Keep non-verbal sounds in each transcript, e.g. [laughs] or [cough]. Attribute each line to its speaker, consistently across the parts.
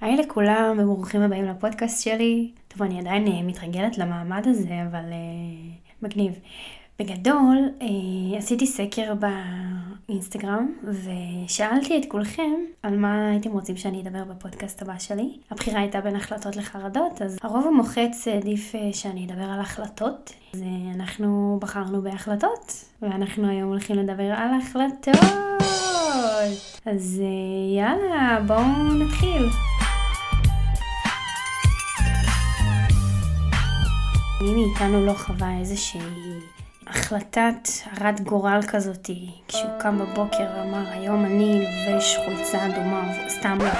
Speaker 1: היי לכולם וברוכים הבאים לפודקאסט שלי. טוב, אני עדיין אה, מתרגלת למעמד הזה, אבל uh, מגניב. בגדול, uh, עשיתי סקר באינסטגרם ושאלתי את כולכם על מה הייתם רוצים שאני אדבר בפודקאסט הבא שלי. הבחירה הייתה בין החלטות לחרדות, אז הרוב המוחץ העדיף שאני אדבר על החלטות. אז uh, אנחנו בחרנו בהחלטות, ואנחנו היום הולכים לדבר על החלטות. אז יאללה, בואו נתחיל. מי מאיתנו לא חווה איזושהי החלטת הרת גורל כזאתי, כשהוא קם בבוקר ואמר, היום אני לובש חולצה אדומה, סתם לא.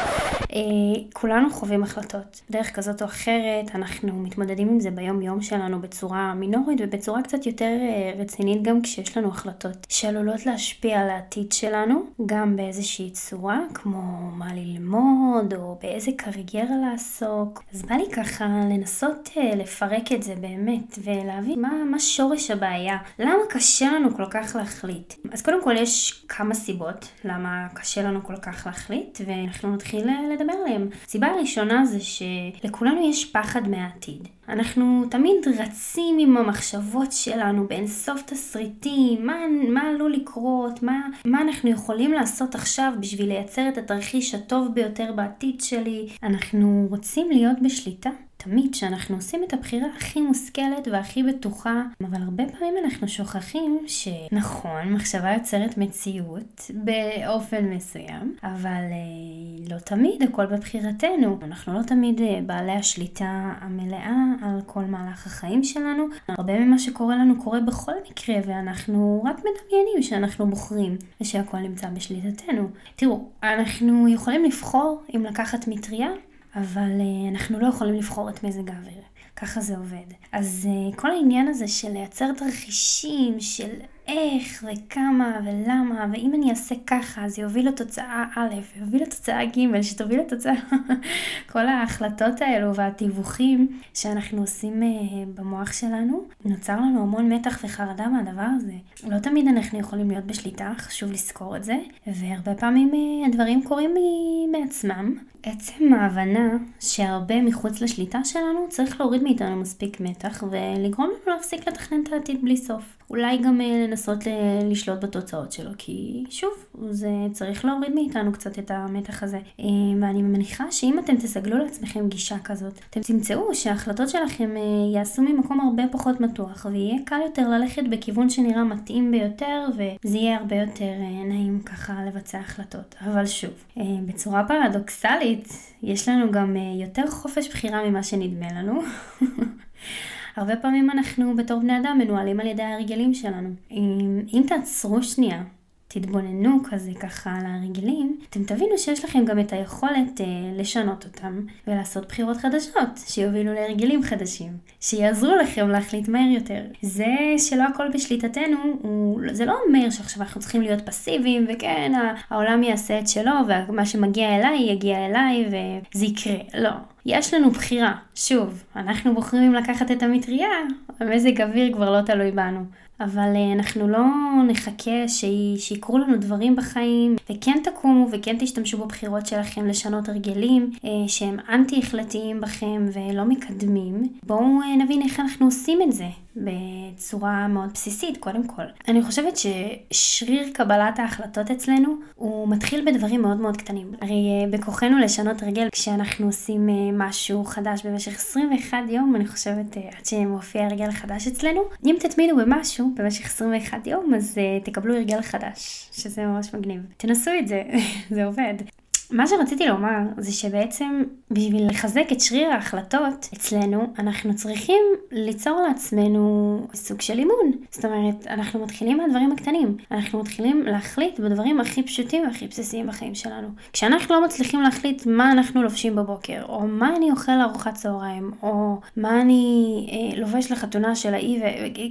Speaker 1: אה, כולנו חווים החלטות. דרך כזאת או אחרת, אנחנו מתמודדים עם זה ביום יום שלנו בצורה מינורית ובצורה קצת יותר אה, רצינית גם כשיש לנו החלטות שעלולות להשפיע על העתיד שלנו, גם באיזושהי צורה, כמו מה ללמוד או באיזה קריירה לעסוק. אז בא לי ככה לנסות אה, לפרק את זה באמת ולהבין מה, מה שורש הבעיה. למה קשה לנו כל כך להחליט? אז קודם כל יש כמה סיבות למה קשה לנו כל כך להחליט, ואנחנו נתחיל לדבר עליהם. הסיבה הראשונה זה שלכולנו יש פחד מהעתיד. אנחנו תמיד רצים עם המחשבות שלנו באין סוף תסריטים, מה, מה עלול לקרות, מה, מה אנחנו יכולים לעשות עכשיו בשביל לייצר את התרחיש הטוב ביותר בעתיד שלי. אנחנו רוצים להיות בשליטה. תמיד כשאנחנו עושים את הבחירה הכי מושכלת והכי בטוחה, אבל הרבה פעמים אנחנו שוכחים שנכון, מחשבה יוצרת מציאות באופן מסוים, אבל אה, לא תמיד הכל בבחירתנו. אנחנו לא תמיד אה, בעלי השליטה המלאה על כל מהלך החיים שלנו. הרבה ממה שקורה לנו קורה בכל מקרה, ואנחנו רק מדמיינים שאנחנו בוחרים ושהכל נמצא בשליטתנו. תראו, אנחנו יכולים לבחור אם לקחת מטריה אבל uh, אנחנו לא יכולים לבחור את מזג האוויר. ככה זה עובד. אז uh, כל העניין הזה של לייצר תרחישים של איך וכמה ולמה, ואם אני אעשה ככה אז יוביל לתוצאה א', יוביל לתוצאה ג', שתוביל לתוצאה... [laughs] כל ההחלטות האלו והתיווכים שאנחנו עושים uh, במוח שלנו, נוצר לנו המון מתח וחרדה מהדבר הזה. לא תמיד אנחנו יכולים להיות בשליטה, חשוב לזכור את זה, והרבה פעמים uh, הדברים קורים מעצמם. עצם ההבנה שהרבה מחוץ לשליטה שלנו צריך להוריד מאיתנו מספיק מתח ולגרום לנו להפסיק לתכנן את העתיד בלי סוף. אולי גם אה, לנסות לשלוט בתוצאות שלו, כי שוב, זה צריך להוריד מאיתנו קצת את המתח הזה. אה, ואני מניחה שאם אתם תסגלו לעצמכם גישה כזאת, אתם תמצאו שההחלטות שלכם אה, יעשו ממקום הרבה פחות מתוח, ויהיה קל יותר ללכת בכיוון שנראה מתאים ביותר, וזה יהיה הרבה יותר נעים ככה לבצע החלטות. אבל שוב, בצורה פרדוקסלית, יש לנו גם יותר חופש בחירה ממה שנדמה לנו. [laughs] הרבה פעמים אנחנו בתור בני אדם מנוהלים על ידי הרגלים שלנו. אם, אם תעצרו שנייה תתבוננו כזה ככה על הרגלים, אתם תבינו שיש לכם גם את היכולת אה, לשנות אותם ולעשות בחירות חדשות שיובילו להרגלים חדשים, שיעזרו לכם להחליט מהר יותר. זה שלא הכל בשליטתנו, הוא, זה לא אומר שעכשיו אנחנו צריכים להיות פסיביים וכן, העולם יעשה את שלו ומה שמגיע אליי יגיע אליי וזה יקרה. לא. יש לנו בחירה. שוב, אנחנו בוחרים לקחת את המטריה, המזג אוויר כבר לא תלוי בנו. אבל אה, אנחנו לא נחכה שיקרו לנו דברים בחיים, וכן תקומו וכן תשתמשו בבחירות שלכם לשנות הרגלים אה, שהם אנטי החלטיים בכם ולא מקדמים. בואו אה, נבין איך אנחנו עושים את זה. בצורה מאוד בסיסית, קודם כל. אני חושבת ששריר קבלת ההחלטות אצלנו, הוא מתחיל בדברים מאוד מאוד קטנים. הרי בכוחנו לשנות הרגל כשאנחנו עושים משהו חדש במשך 21 יום, אני חושבת, עד שמופיע הרגל חדש אצלנו. אם תתמידו במשהו, במשך 21 יום, אז תקבלו הרגל חדש, שזה ממש מגניב. תנסו את זה, [laughs] זה עובד. מה שרציתי לומר זה שבעצם בשביל לחזק את שריר ההחלטות אצלנו, אנחנו צריכים ליצור לעצמנו סוג של אימון. זאת אומרת, אנחנו מתחילים מהדברים הקטנים. אנחנו מתחילים להחליט בדברים הכי פשוטים והכי בסיסיים בחיים שלנו. כשאנחנו לא מצליחים להחליט מה אנחנו לובשים בבוקר, או מה אני אוכל לארוחת צהריים, או מה אני אה, לובש לחתונה של האי,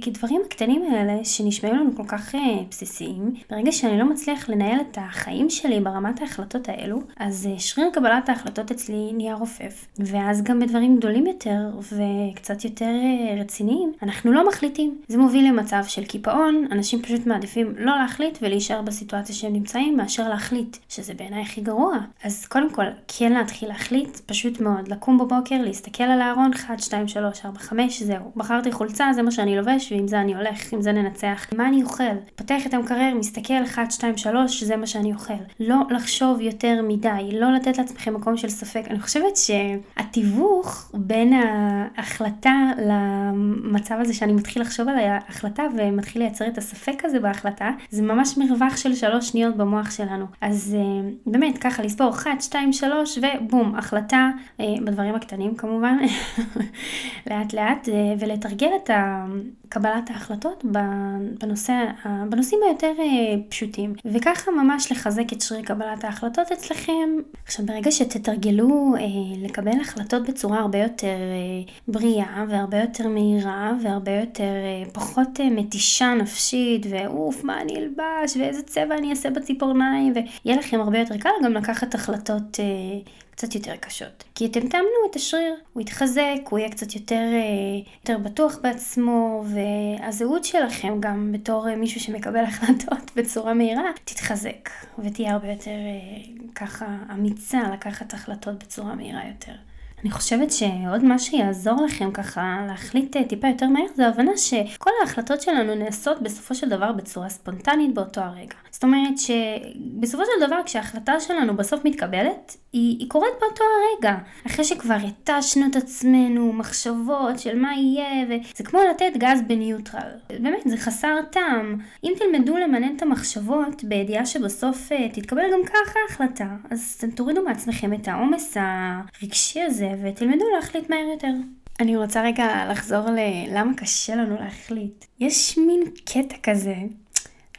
Speaker 1: כי דברים הקטנים האלה שנשמעים לנו כל כך אה, בסיסיים, ברגע שאני לא מצליח לנהל את החיים שלי ברמת ההחלטות האלו, אז אה, שריר קבלת ההחלטות אצלי נהיה רופף, ואז גם בדברים גדולים יותר וקצת יותר אה, רציניים, אנחנו לא מחליטים. זה מוביל למצב של קיפאון, אנשים פשוט מעדיפים לא להחליט ולהישאר בסיטואציה שהם נמצאים, מאשר להחליט, שזה בעיניי הכי גרוע. אז קודם כל, כן להתחיל להחליט, פשוט מאוד, לקום בבוקר, להסתכל על הארון, 1, 2, 3, 4, 5, זהו. בחרתי חולצה, זה מה שאני לובש, ועם זה אני הולך, עם זה ננצח. מה אני אוכל? פותח את המקרר, מסתכל 1, 2, 3, זה מה שאני אוכל. לא לחשוב יותר מדי, לא לתת לעצמכם מקום של ספק. אני חושבת שהתיווך בין ההחלטה למצב הזה שאני מתחיל לחשוב על ההחלטה ומתחיל לייצר את הספק הזה בהחלטה, זה ממש מרווח של שלוש שניות במוח שלנו. אז אה, באמת, ככה לספור 1, 2, 3 ובום, החלטה אה, בדברים הקטנים כמובן, [laughs] לאט לאט, אה, ולתרגל את קבלת ההחלטות בנושא, בנושאים היותר פשוטים, וככה ממש לחזק את שריר קבלת ההחלטות אצלכם. עכשיו, ברגע שתתרגלו לקבל החלטות בצורה הרבה יותר בריאה והרבה יותר מהירה והרבה יותר פחות מתישה נפשית, ואוף, מה אני אלבש, ואיזה צבע אני אעשה בציפורניים, ויהיה לכם הרבה יותר קל גם לקחת החלטות אה, קצת יותר קשות. כי אתם תאמנו את השריר, הוא יתחזק, הוא יהיה קצת יותר, אה, יותר בטוח בעצמו, והזהות שלכם גם בתור אה, מישהו שמקבל החלטות [laughs] בצורה מהירה, תתחזק, ותהיה הרבה יותר אה, ככה אמיצה לקחת החלטות בצורה מהירה יותר. אני חושבת שעוד מה שיעזור לכם ככה להחליט טיפה יותר מהר זה ההבנה שכל ההחלטות שלנו נעשות בסופו של דבר בצורה ספונטנית באותו הרגע. זאת אומרת שבסופו של דבר כשההחלטה שלנו בסוף מתקבלת, היא, היא קורית באותו הרגע. אחרי שכבר התשנו את עצמנו, מחשבות של מה יהיה, וזה כמו לתת גז בניוטרל. באמת, זה חסר טעם. אם תלמדו למנן את המחשבות בידיעה שבסוף uh, תתקבל גם ככה החלטה, אז תורידו מעצמכם את העומס הרגשי הזה ותלמדו להחליט מהר יותר. אני רוצה רגע לחזור ללמה קשה לנו להחליט. יש מין קטע כזה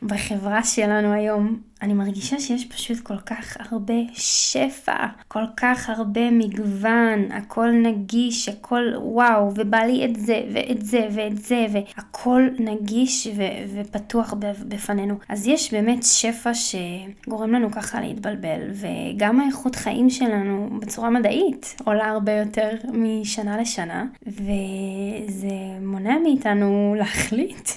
Speaker 1: בחברה שלנו היום, אני מרגישה שיש פשוט כל כך הרבה שפע, כל כך הרבה מגוון, הכל נגיש, הכל וואו, ובא לי את זה ואת זה ואת זה, והכל נגיש ו- ופתוח בפנינו. אז יש באמת שפע שגורם לנו ככה להתבלבל, וגם האיכות חיים שלנו בצורה מדעית עולה הרבה יותר משנה לשנה, וזה מונע מאיתנו [laughs] להחליט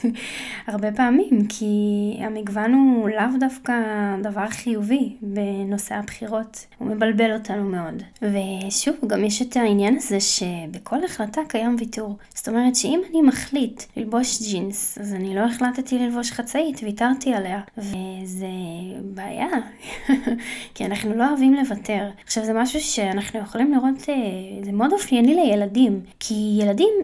Speaker 1: הרבה פעמים, כי המגוון הוא לאו דווקא דבר חיובי בנושא הבחירות. הוא מבלבל אותנו מאוד. ושוב, גם יש את העניין הזה שבכל החלטה קיים ויתור. זאת אומרת שאם אני מחליט ללבוש ג'ינס, אז אני לא החלטתי ללבוש חצאית, ויתרתי עליה. וזה בעיה, [laughs] כי אנחנו לא אוהבים לוותר. עכשיו זה משהו שאנחנו יכולים לראות, אה, זה מאוד אופייני לילדים, כי ילדים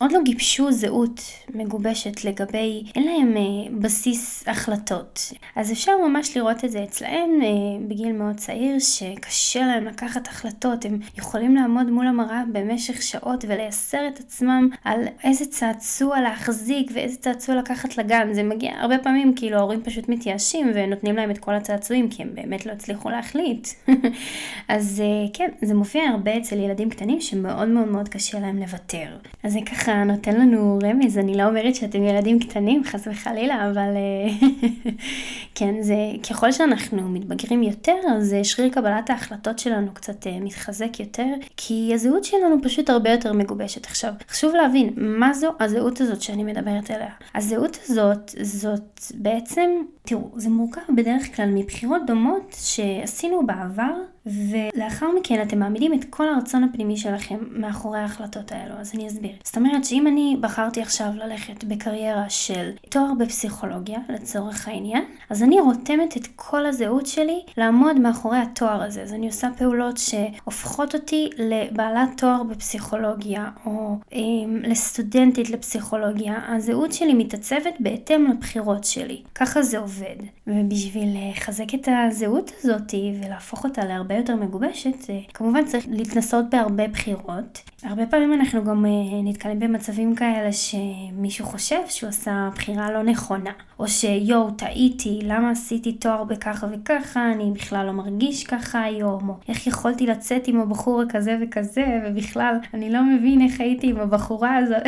Speaker 1: עוד לא גיבשו זהות מגובשת לגבי, אין להם אה, בסיס החלטות. אז אפשר ממש לראות את זה אצלהם אה, בגיל מאוד צעיר, שקשה להם לקחת החלטות, הם יכולים לעמוד מול המראה במשך שעות ולייסר את עצמם על איזה צעצוע להחזיק ואיזה צעצוע לקחת לגן. זה מגיע הרבה פעמים, כאילו ההורים פשוט מתייאשים ונותנים להם את כל הצעצועים, כי הם באמת לא הצליחו להחליט. [laughs] אז אה, כן, זה מופיע הרבה אצל ילדים קטנים שמאוד מאוד מאוד קשה להם לוותר. אז זה ככה ככה נותן לנו רמז, אני לא אומרת שאתם ילדים קטנים, חס וחלילה, אבל אה, [laughs] כן, זה ככל שאנחנו מתבגרים יותר, אז שריר קבלת ההחלטות שלנו קצת אה, מתחזק יותר, כי הזהות שלנו פשוט הרבה יותר מגובשת. עכשיו, חשוב להבין, מה זו הזהות הזאת שאני מדברת עליה? הזהות הזאת, זאת בעצם, תראו, זה מורכב בדרך כלל מבחירות דומות שעשינו בעבר. ולאחר מכן אתם מעמידים את כל הרצון הפנימי שלכם מאחורי ההחלטות האלו, אז אני אסביר. זאת אומרת שאם אני בחרתי עכשיו ללכת בקריירה של תואר בפסיכולוגיה, לצורך העניין, אז אני רותמת את כל הזהות שלי לעמוד מאחורי התואר הזה. אז אני עושה פעולות שהופכות אותי לבעלת תואר בפסיכולוגיה, או אה, לסטודנטית לפסיכולוגיה. הזהות שלי מתעצבת בהתאם לבחירות שלי. ככה זה עובד. ובשביל לחזק את הזהות הזאת ולהפוך אותה להרבה יותר מגובשת, כמובן צריך להתנסות בהרבה בחירות. הרבה פעמים אנחנו גם אה, נתקלים במצבים כאלה שמישהו חושב שהוא עשה בחירה לא נכונה, או שיואו, טעיתי, למה עשיתי תואר בככה וככה, אני בכלל לא מרגיש ככה היום, או איך יכולתי לצאת עם הבחור הכזה וכזה, ובכלל, אני לא מבין איך הייתי עם הבחורה הזאת.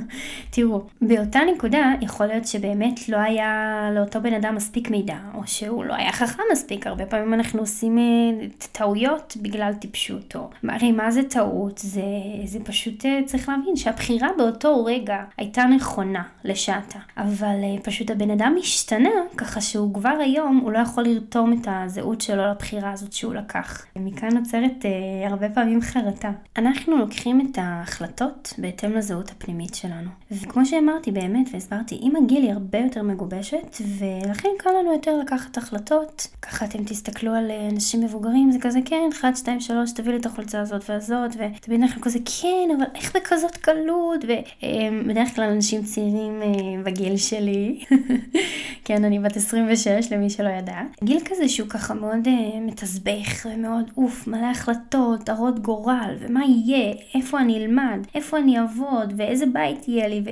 Speaker 1: [laughs] תראו, באותה נקודה יכול להיות שבאמת לא היה לאותו בן אדם מספיק מידע, או שהוא לא היה חכם מספיק, הרבה פעמים אנחנו עושים אה, טעויות בגלל טיפשות, או הרי מה זה טעות? זה, זה פשוט אה, צריך להבין שהבחירה באותו רגע הייתה נכונה לשעתה, אבל אה, פשוט הבן אדם השתנה, ככה שהוא כבר היום, הוא לא יכול לרתום את הזהות שלו לבחירה הזאת שהוא לקח. מכאן נוצרת אה, הרבה פעמים חרטה. אנחנו לוקחים את ההחלטות בהתאם לזהות הפנימית שלנו. וכמו שאמרתי באמת והסברתי, אם הגיל היא הרבה יותר מגובשת, ולכן קל לנו יותר לקחת החלטות. ככה אתם תסתכלו על אה, אנשים מבוגרים, זה כזה כן, 1, 2, 3, תביא לי את החולצה הזאת והזאת, ותמיד אנחנו כזה כן, אבל איך בכזאת קלות? ובדרך כלל אנשים צעירים אה, בגיל שלי, [laughs] כן, אני בת 26 למי שלא ידע, גיל כזה שהוא ככה מאוד uh, מתסבך ומאוד אוף, מלא החלטות, הרות גורל, ומה יהיה, איפה אני אלמד, איפה אני אעבוד, ואיזה בית יהיה לי,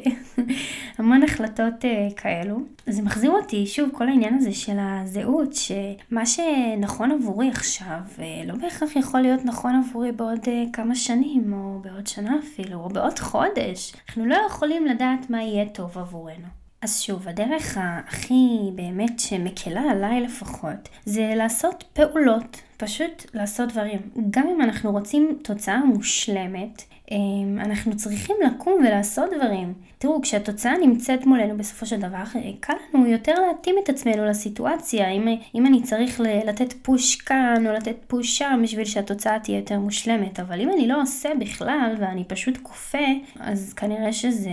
Speaker 1: והמון [laughs] החלטות כאלו. זה מחזיר אותי, שוב, כל העניין הזה של הזהות, שמה שנכון עבורי עכשיו, לא בהכרח יכול להיות נכון עבורי בעוד uh, כמה שנים, או בעוד שנה אפילו, או בעוד חודש. אנחנו לא יכולים לדעת מה יהיה טוב עבורנו. אז שוב, הדרך הכי באמת שמקלה עליי לפחות, זה לעשות פעולות, פשוט לעשות דברים. גם אם אנחנו רוצים תוצאה מושלמת, אמ, אנחנו צריכים לקום ולעשות דברים. תראו, כשהתוצאה נמצאת מולנו בסופו של דבר, קל לנו יותר להתאים את עצמנו לסיטואציה. אם, אם אני צריך לתת פוש כאן או לתת פוש שם בשביל שהתוצאה תהיה יותר מושלמת. אבל אם אני לא עושה בכלל ואני פשוט כופה, אז כנראה שזה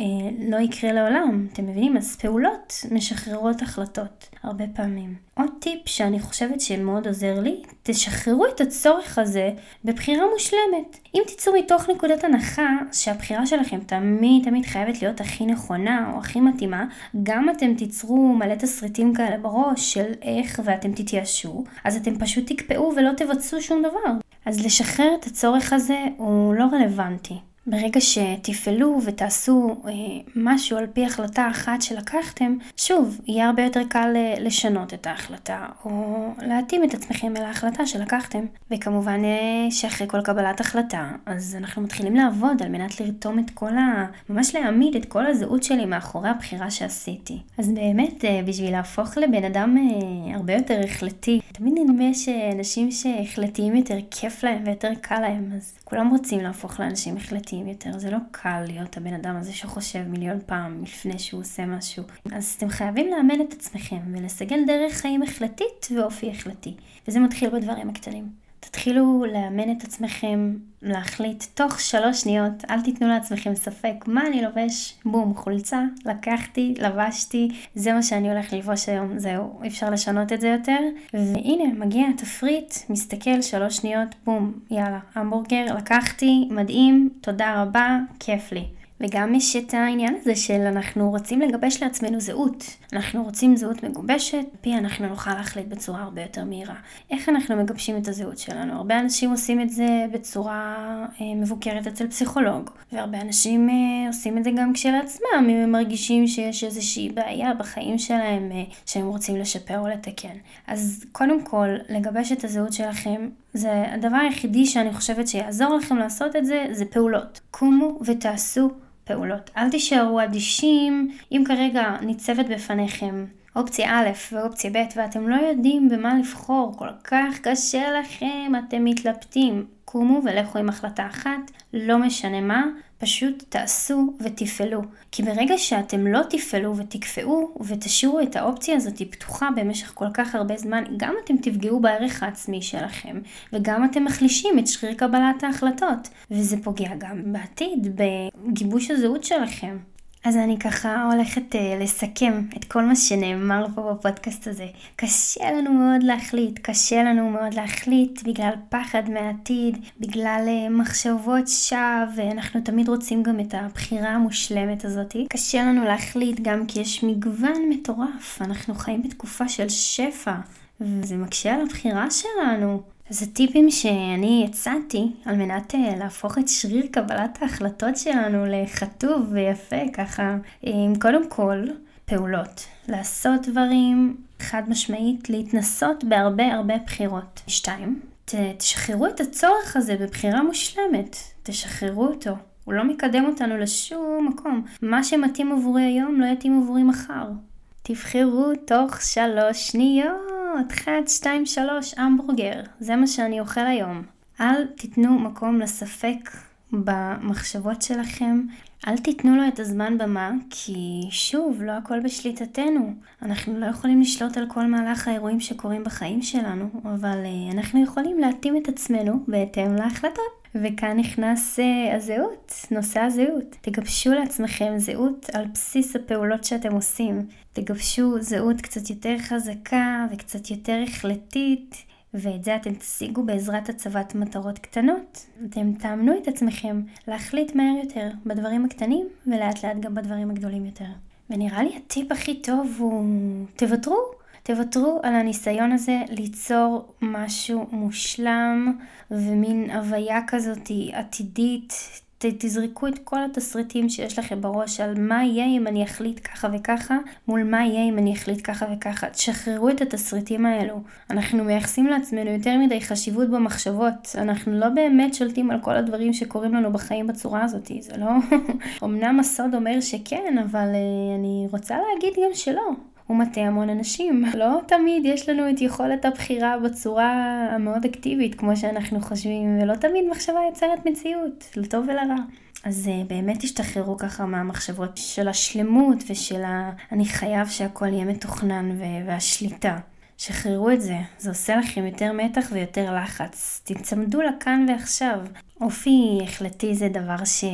Speaker 1: אה, לא יקרה לעולם. אתם מבינים? אז פעולות משחררות החלטות, הרבה פעמים. עוד טיפ שאני חושבת שמאוד עוזר לי, תשחררו את הצורך הזה בבחירה מושלמת. אם תצאו מתוך נקודת הנחה שהבחירה שלכם תמיד תמיד חייבת להיות הכי נכונה או הכי מתאימה, גם אתם תיצרו מלא תסריטים כאלה בראש של איך ואתם תתייאשו, אז אתם פשוט תקפאו ולא תבצעו שום דבר. אז לשחרר את הצורך הזה הוא לא רלוונטי. ברגע שתפעלו ותעשו אה, משהו על פי החלטה אחת שלקחתם, שוב, יהיה הרבה יותר קל אה, לשנות את ההחלטה, או להתאים את עצמכם אל ההחלטה שלקחתם. וכמובן אה, שאחרי כל קבלת החלטה, אז אנחנו מתחילים לעבוד על מנת לרתום את כל ה... ממש להעמיד את כל הזהות שלי מאחורי הבחירה שעשיתי. אז באמת, אה, בשביל להפוך לבן אדם אה, הרבה יותר החלטי, תמיד נדמה שאנשים שהחלטיים יותר כיף להם ויותר קל להם, אז כולם רוצים להפוך לאנשים החלטיים יותר. זה לא קל להיות הבן אדם הזה שחושב מיליון פעם לפני שהוא עושה משהו. אז אתם חייבים לאמן את עצמכם ולסגל דרך חיים החלטית ואופי החלטי. וזה מתחיל בדברים הקטנים. תתחילו לאמן את עצמכם להחליט תוך שלוש שניות, אל תיתנו לעצמכם ספק מה אני לובש, בום, חולצה, לקחתי, לבשתי, זה מה שאני הולך ללבוש היום, זהו, אי אפשר לשנות את זה יותר. והנה, מגיע התפריט, מסתכל שלוש שניות, בום, יאללה, המבורגר, לקחתי, מדהים, תודה רבה, כיף לי. וגם יש את העניין הזה של אנחנו רוצים לגבש לעצמנו זהות. אנחנו רוצים זהות מגובשת, פי אנחנו נוכל להחליט בצורה הרבה יותר מהירה. איך אנחנו מגבשים את הזהות שלנו? הרבה אנשים עושים את זה בצורה אה, מבוקרת אצל פסיכולוג, והרבה אנשים אה, עושים את זה גם כשלעצמם, אם הם מרגישים שיש איזושהי בעיה בחיים שלהם אה, שהם רוצים לשפר או לתקן. אז קודם כל, לגבש את הזהות שלכם זה הדבר היחידי שאני חושבת שיעזור לכם לעשות את זה, זה פעולות. קומו ותעשו פעולות. אל תישארו אדישים אם כרגע ניצבת בפניכם אופציה א' ואופציה ב' ואתם לא יודעים במה לבחור, כל כך קשה לכם, אתם מתלבטים. קומו ולכו עם החלטה אחת, לא משנה מה, פשוט תעשו ותפעלו. כי ברגע שאתם לא תפעלו ותקפאו ותשאירו את האופציה הזאת פתוחה במשך כל כך הרבה זמן, גם אתם תפגעו בערך העצמי שלכם, וגם אתם מחלישים את שריר קבלת ההחלטות. וזה פוגע גם בעתיד, בגיבוש הזהות שלכם. אז אני ככה הולכת uh, לסכם את כל מה שנאמר פה בפודקאסט הזה. קשה לנו מאוד להחליט, קשה לנו מאוד להחליט בגלל פחד מהעתיד, בגלל uh, מחשבות שווא, ואנחנו תמיד רוצים גם את הבחירה המושלמת הזאת. קשה לנו להחליט גם כי יש מגוון מטורף, אנחנו חיים בתקופה של שפע, וזה מקשה על הבחירה שלנו. זה טיפים שאני הצעתי על מנת אה, להפוך את שריר קבלת ההחלטות שלנו לכתוב ויפה ככה. קודם כל, פעולות. לעשות דברים חד משמעית, להתנסות בהרבה הרבה בחירות. שתיים, ת, תשחררו את הצורך הזה בבחירה מושלמת. תשחררו אותו. הוא לא מקדם אותנו לשום מקום. מה שמתאים עבורי היום לא יתאים עבורי מחר. תבחרו תוך שלוש שניות. אחת, שתיים, שלוש, המבורגר. זה מה שאני אוכל היום. אל תיתנו מקום לספק במחשבות שלכם. אל תיתנו לו את הזמן במה, כי שוב, לא הכל בשליטתנו. אנחנו לא יכולים לשלוט על כל מהלך האירועים שקורים בחיים שלנו, אבל uh, אנחנו יכולים להתאים את עצמנו בהתאם להחלטות. וכאן נכנס uh, הזהות, נושא הזהות. תגבשו לעצמכם זהות על בסיס הפעולות שאתם עושים. תגבשו זהות קצת יותר חזקה וקצת יותר החלטית. ואת זה אתם תשיגו בעזרת הצבת מטרות קטנות. אתם תאמנו את עצמכם להחליט מהר יותר בדברים הקטנים ולאט לאט גם בדברים הגדולים יותר. ונראה לי הטיפ הכי טוב הוא תוותרו. תוותרו על הניסיון הזה ליצור משהו מושלם ומין הוויה כזאת עתידית, תזרקו את כל התסריטים שיש לכם בראש על מה יהיה אם אני אחליט ככה וככה, מול מה יהיה אם אני אחליט ככה וככה. תשחררו את התסריטים האלו. אנחנו מייחסים לעצמנו יותר מדי חשיבות במחשבות. אנחנו לא באמת שולטים על כל הדברים שקורים לנו בחיים בצורה הזאת. זה לא... [laughs] אמנם הסוד אומר שכן, אבל uh, אני רוצה להגיד גם שלא. הוא מטה המון אנשים. [laughs] לא תמיד יש לנו את יכולת הבחירה בצורה המאוד אקטיבית כמו שאנחנו חושבים, ולא תמיד מחשבה יוצרת מציאות, לטוב ולרע. אז uh, באמת תשתחררו ככה מהמחשבות של השלמות ושל ה... אני חייב שהכל יהיה מתוכנן ו... והשליטה. שחררו את זה, זה עושה לכם יותר מתח ויותר לחץ. תצמדו לכאן ועכשיו. אופי החלטי זה דבר ש...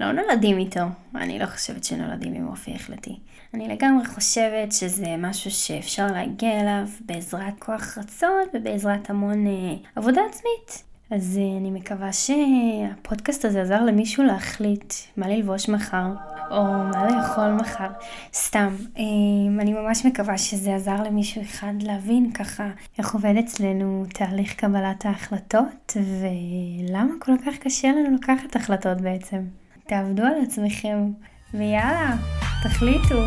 Speaker 1: לא נולדים איתו. אני לא חושבת שנולדים עם אופי החלטי. אני לגמרי חושבת שזה משהו שאפשר להגיע אליו בעזרת כוח רצון ובעזרת המון אה, עבודה עצמית. אז אה, אני מקווה שהפודקאסט הזה עזר למישהו להחליט מה ללבוש מחר, או מה לאכול מחר. סתם, אה, אני ממש מקווה שזה עזר למישהו אחד להבין ככה איך עובד אצלנו תהליך קבלת ההחלטות, ולמה כל כך קשה לנו לקחת החלטות בעצם. תעבדו על עצמכם, ויאללה, תחליטו.